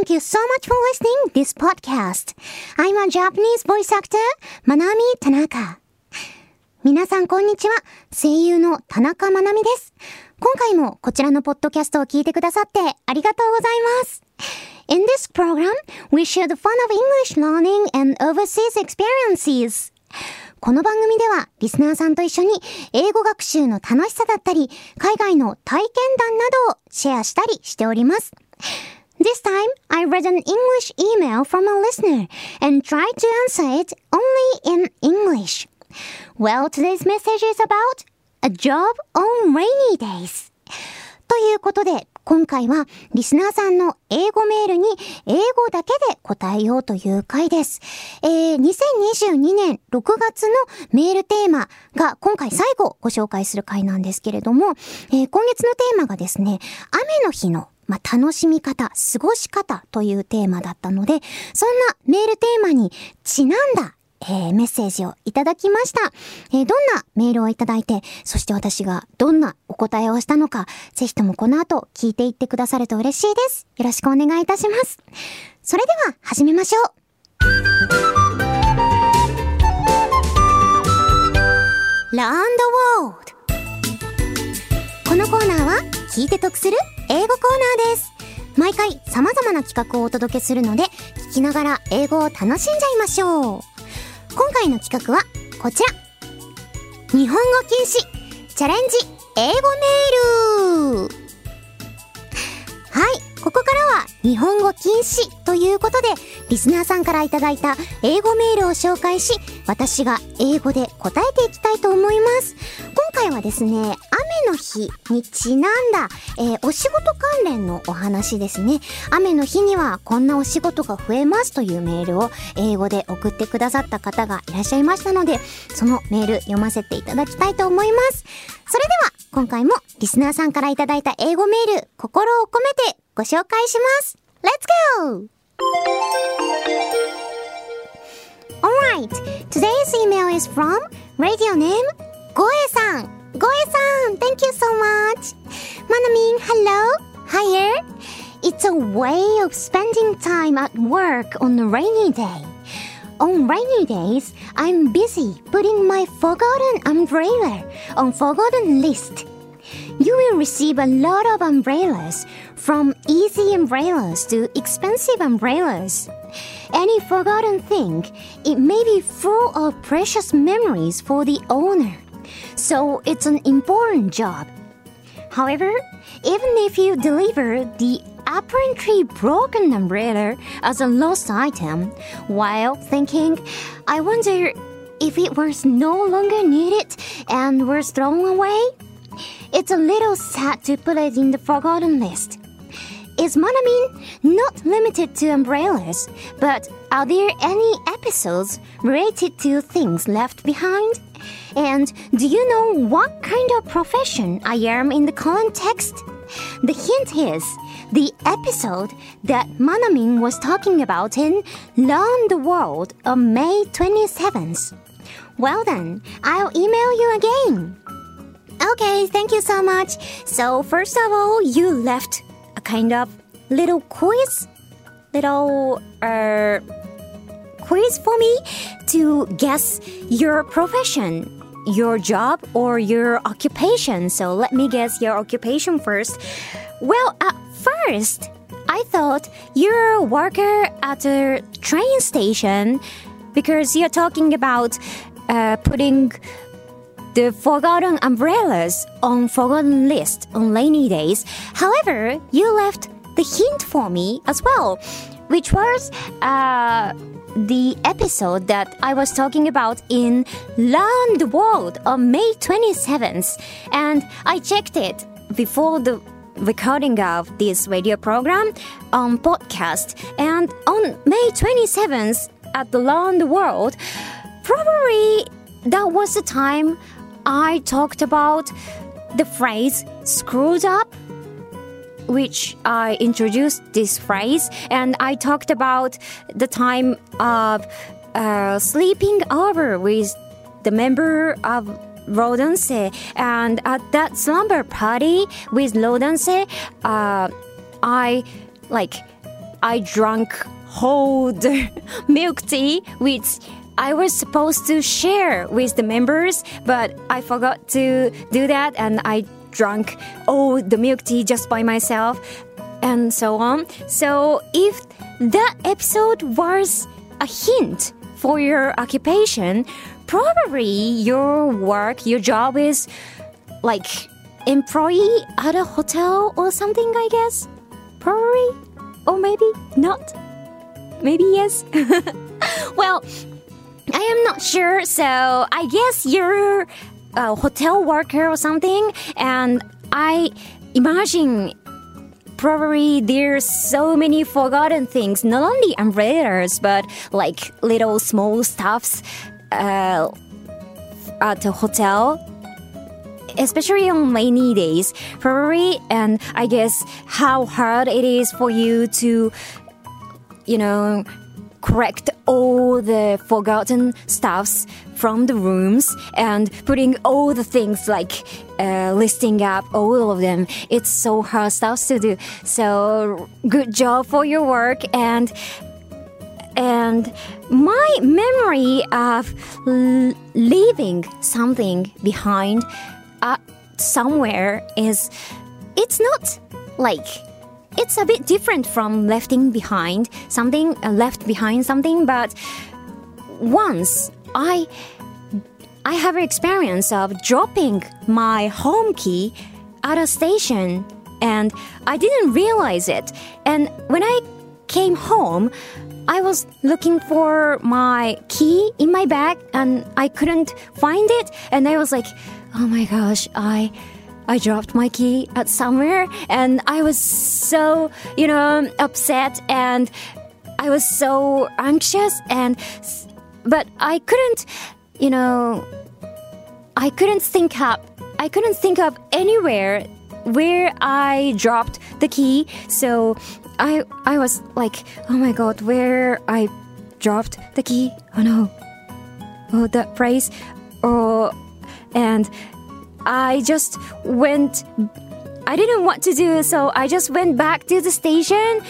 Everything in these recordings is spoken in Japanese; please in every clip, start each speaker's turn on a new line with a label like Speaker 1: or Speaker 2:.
Speaker 1: thank you so much for listening this podcast. I'm a Japanese voice actor, Manami Tanaka. 皆さんこんにちは。声優の田中まなみです。今回もこちらのポッドキャストを聞いてくださってありがとうございます。In this program, we share the fun of English learning and overseas experiences. この番組ではリスナーさんと一緒に英語学習の楽しさだったり、海外の体験談などをシェアしたりしております。This time, I read an English email from a listener and tried to answer it only in English. Well, today's message is about a job on rainy days. ということで、今回はリスナーさんの英語メールに英語だけで答えようという回です。えー、2022年6月のメールテーマが今回最後ご紹介する回なんですけれども、えー、今月のテーマがですね、雨の日のまあ、楽しみ方、過ごし方というテーマだったので、そんなメールテーマにちなんだえー、メッセージをいただきました。えー、どんなメールをいただいて、そして私がどんなお答えをしたのか、ぜひともこの後聞いていってくださると嬉しいです。よろしくお願いいたします。それでは始めましょう。Learn the World このコーナーは聞いて得する英語コーナーです。毎回様々な企画をお届けするので、聞きながら英語を楽しんじゃいましょう。今回の企画はこちら。日本語禁止チャレンジ英語メールはい、ここからは日本語禁止ということで、リスナーさんからいただいた英語メールを紹介し、私が英語で答えていきたいと思います。今回はですね、の日にちなんだ、えー、お仕事関連のお話ですね。雨の日にはこんなお仕事が増えますというメールを英語で送ってくださった方がいらっしゃいましたので、そのメール読ませていただきたいと思います。それでは、今回もリスナーさんからいただいた英語メール、心を込めてご紹介します。Let's go! Alright, today's email is from radio name。Thank you so much. Manaming, hello. Hiya. It's a way of spending time at work on a rainy day. On rainy days, I'm busy putting my forgotten umbrella on forgotten list. You will receive a lot of umbrellas, from easy umbrellas to expensive umbrellas. Any forgotten thing, it may be full of precious memories for the owner. So it's an important job. However, even if you deliver the apparently broken umbrella as a lost item while thinking, I wonder if it was no longer needed and was thrown away, it's a little sad to put it in the forgotten list. Is Monomin not limited to umbrellas, but are there any episodes related to things left behind? And do you know what kind of profession I am in the context? The hint is the episode that Manamin was talking about in Learn the World on May 27th. Well then, I'll email you again. Okay, thank you so much. So first of all, you left a kind of little quiz, little uh, quiz for me to guess your profession, your job, or your occupation. So let me guess your occupation first. Well, at first, I thought you're a worker at a train station because you're talking about uh, putting the forgotten umbrellas on forgotten list on rainy days. However, you left the hint for me as well, which was uh, the episode that I was talking about in the World on May 27th. And I checked it before the recording of this radio program on podcast. And on May 27th at the the World, probably that was the time I talked about the phrase screwed up, which I introduced this phrase, and I talked about the time of uh, sleeping over with the member of Rodanse, and at that slumber party with Rodanse, uh, I like
Speaker 2: I drank whole milk tea which I was supposed to share with the members, but I forgot to do that and I drank all oh, the milk tea just by myself and so on. So if that episode was a hint for your occupation, probably your work, your job is like employee at a hotel or something, I guess. Probably. Or maybe not. Maybe yes. well, I am not sure, so I guess you're a hotel worker or something, and I imagine probably there's so many forgotten things, not only umbrellas, but like little small stuffs uh, at the hotel. Especially on rainy days, probably, and I guess how hard it is for you to, you know, correct all the forgotten stuffs from the rooms and putting all the things like uh, listing up all of them. It's so hard stuff to do. So good job for your work and and my memory of l- leaving something behind uh, somewhere is it's not like it's a bit different from lefting behind something uh, left behind something but once i i have an experience of dropping my home key at a station and i didn't realize it. And when i came home i was looking for my key in my bag and i couldn't find it. And i was like oh my gosh i I dropped my key at somewhere and I was so, you know, upset and I was so anxious and but I couldn't, you know, I couldn't think up. I couldn't think of anywhere where I dropped the key. So I I was like, "Oh my god, where I dropped the key?" Oh no. Oh, that phrase. Oh, and I just went. I didn't want to do so. I just went back to the station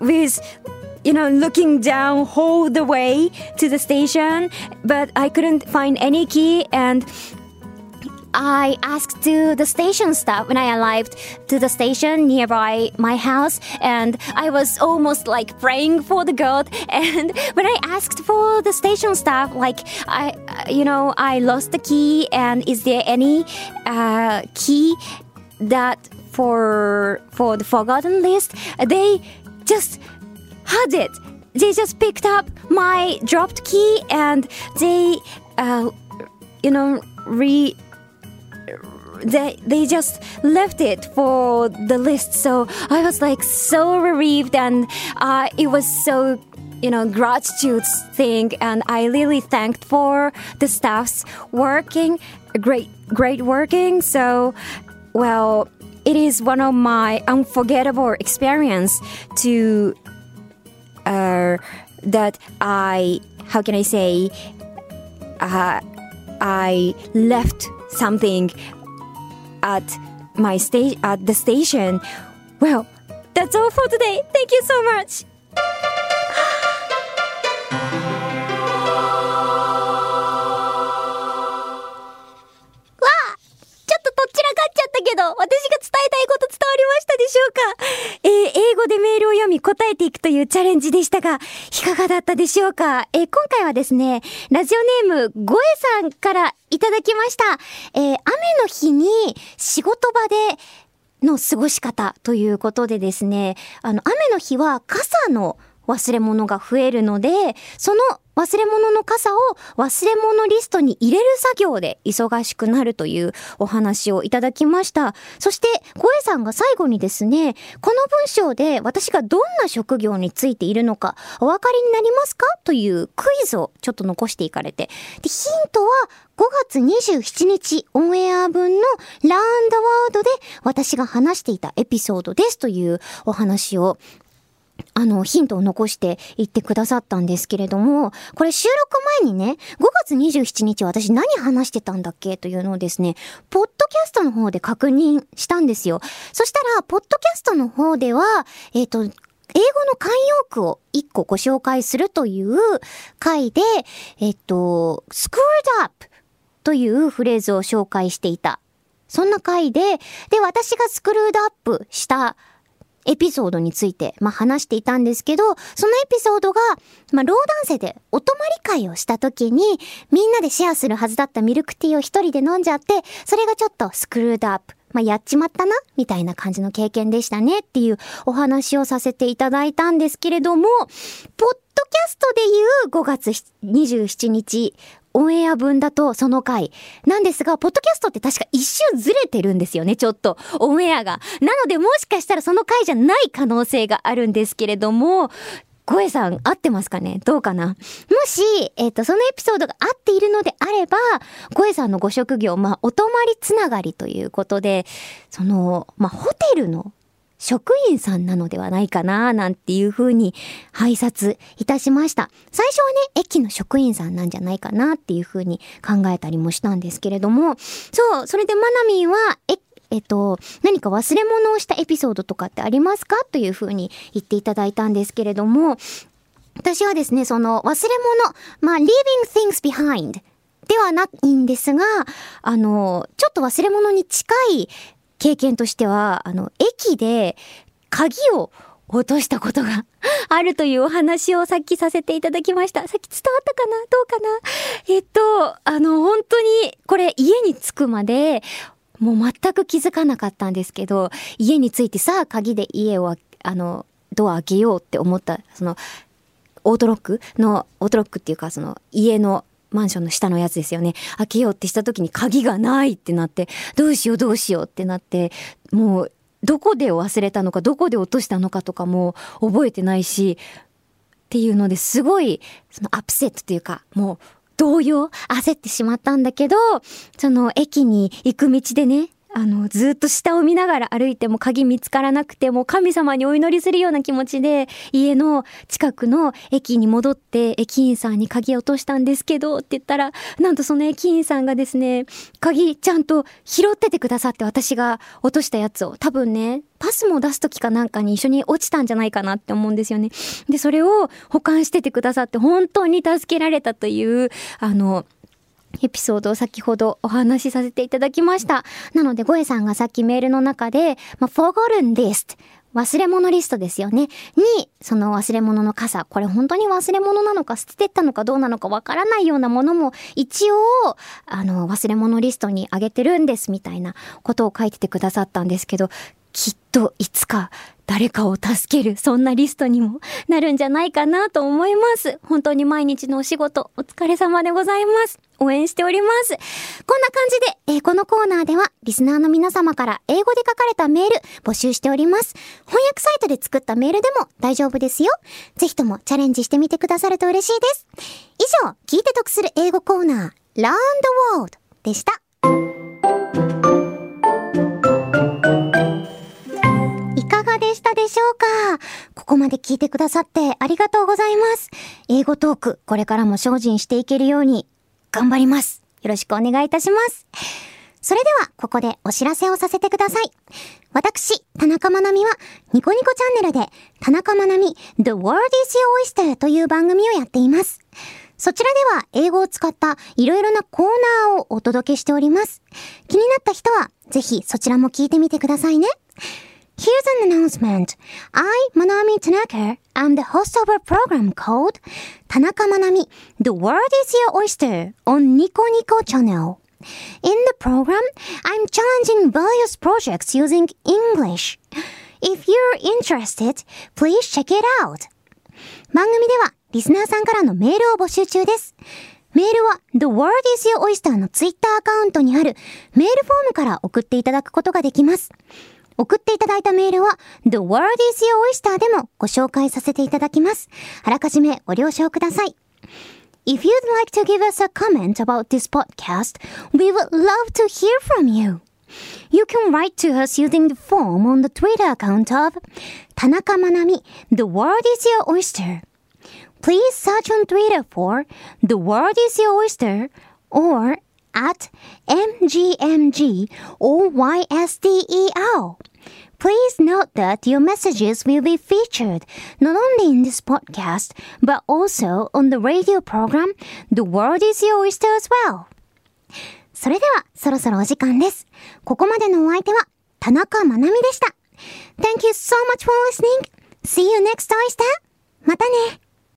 Speaker 2: with, you know, looking down all the way to the station, but I couldn't find any key and. I asked to the station staff when I arrived to the station nearby my house, and I was almost like praying for the God. And when I asked for the station staff, like I, you know, I lost the key, and is there any uh, key that for for the forgotten list? They just had it. They just picked up my dropped key, and they, uh, you know, re they they just left it for the list. So i was like so relieved and uh, it was so you know gratitude thing. And i really thanked for the staff's working great great working. So well it is one of my unforgettable experience to uh, that i how can i say uh, i left something at my stage at the station. Well, that's all for today. Thank you so much. ちょっととっちらかっちゃったけど、私が伝えたいこと伝わりましたでしょうかえー、英語でメーに答えていくというチャレンジでしたが、いかがだったでしょうか？えー、今回はですね、ラジオネーム、ごえさんからいただきました。えー、雨の日に仕事場で、の過ごし方ということでですね、あの、雨の日は傘の忘れ物が増えるので、その忘れ物の傘を忘れ物リストに入れる作業で忙しくなるというお話をいただきました。そして、小江さんが最後にですね、この文章で私がどんな職業についているのかお分かりになりますか？というクイズをちょっと残していかれて。で、ヒントは5月27日オンエア分のランダワードで私が話していたエピソードですというお話をあの、ヒントを残して言ってくださったんですけれども、これ収録前にね、5月27日私何話してたんだっけというのをですね、ポッドキャストの方で確認したんですよ。そしたら、ポッドキャストの方では、えっ、ー、と、
Speaker 1: 英語の慣用句を一個ご紹介するという回で、えっと、screwed up というフレーズを紹介していた。そんな回で、で、私がスクルードアップしたエピソードについて、まあ、話していたんですけど、そのエピソードが、まあ、ローダンセでお泊まり会をした時に、みんなでシェアするはずだったミルクティーを一人で飲んじゃって、それがちょっとスクルードアップ。まあ、やっちまったなみたいな感じの経験でしたねっていうお話をさせていただいたんですけれども、ポッドキャストでいう5月27日オンエア分だとその回。なんですが、ポッドキャストって確か一周ずれてるんですよね、ちょっと。オンエアが。なので、もしかしたらその回じゃない可能性があるんですけれども、ゴエさん合ってますかね？どうかな？もし、えっ、ー、と、そのエピソードが合っているのであれば、ゴエさんのご職業、まあ、お泊まりつながりということで、その、まあ、ホテルの職員さんなのではないかな、なんていうふうに拝察いたしました。最初はね、駅の職員さんなんじゃないかなっていうふうに考えたりもしたんですけれども、そう、それでマナミンは、え、えっと、何か忘れ物をしたエピソードとかってありますかというふうに言っていただいたんですけれども、私はですね、その忘れ物、まあ、leaving things behind ではないんですが、あの、ちょっと忘れ物に近い経験としては、あの、駅で鍵を落としたことが あるというお話をさっきさせていただきました。さっき伝わったかな？どうかな？えっと、あの、本当に、これ家に着くまで、もう全く気づかなかったんですけど、家に着いてさあ鍵で家を、あの、ドア開けようって思った、その、オートロックの、オートロックっていうか、その、家のマンションの下のやつですよね。開けようってした時に鍵がないってなって、どうしようどうしようってなって、もう、どこで忘れたのか、どこで落としたのかとかも覚えてないし、っていうのですごい、そのアップセットというか、もう動揺焦ってしまったんだけど、その駅に行く道でね、あの、ずっと下を見ながら歩いても鍵見つからなくても神様にお祈りするような気持ちで家の近くの駅に戻って駅員さんに鍵落としたんですけどって言ったらなんとその駅員さんがですね鍵ちゃんと拾っててくださって私が落としたやつを多分ねパスも出す時かなんかに一緒に落ちたんじゃないかなって思うんですよね。で、それを保管しててくださって本当に助けられたという、あの、エピソードを先ほどお話しさせていただきました。なので、ゴエさんがさっきメールの中で、まあ、forgotten list 忘れ物リストですよね。に、その忘れ物の傘。これ本当に忘れ物なのか捨ててったのかどうなのかわからないようなものも一応、あの、忘れ物リストにあげてるんですみたいなことを書いててくださったんですけど、きっといつか誰かを助ける、そんなリストにもなるんじゃないかなと思います。本当に毎日のお仕事、お疲れ様でございます。応援しております。こんな感じで、えー、このコーナーでは、リスナーの皆様から英語で書かれたメール募集しております。翻訳サイトで作ったメールでも大丈夫ですよ。ぜひともチャレンジしてみてくださると嬉しいです。以上、聞いて得する英語コーナー、Learn the World でした。ここまで聞いてくださってありがとうございます。英語トーク、これからも精進していけるように頑張ります。よろしくお願いいたします。それでは、ここでお知らせをさせてください。私、田中まなみは、ニコニコチャンネルで、田中まなみ The World is Your Oyster という番組をやっています。そちらでは、英語を使ったいろいろなコーナーをお届けしております。気になった人は、ぜひそちらも聞いてみてくださいね。Here's an announcement. I, Manami Tanaka, am the host of a program called Tanaka Manami, The World is Your Oyster on Nico Nico channel. In the program, I'm challenging various projects using English. If you're interested, please check it out. 番組ではリスナーさんからのメールを募集中です。メールは The World is Your Oyster のツイッターアカウントにあるメールフォームから送っていただくことができます。送っていただいたメールは The World is Your Oyster でもご紹介させていただきます。あらかじめご了承ください。If you'd like to give us a comment about this podcast, we would love to hear from you. You can write to us using the form on the Twitter account of Tanaka Manami, The World is Your Oyster. Please search on Twitter for The World is Your Oyster or at MGMG or YSDEL. Please note that your messages will be featured not only in this podcast, but also on the radio program The World is Your Oyster as well. それでは、そろそろお時間です。ここまでのお相手は、田中まなみでした。Thank you so much for listening. See you next oyster. またね。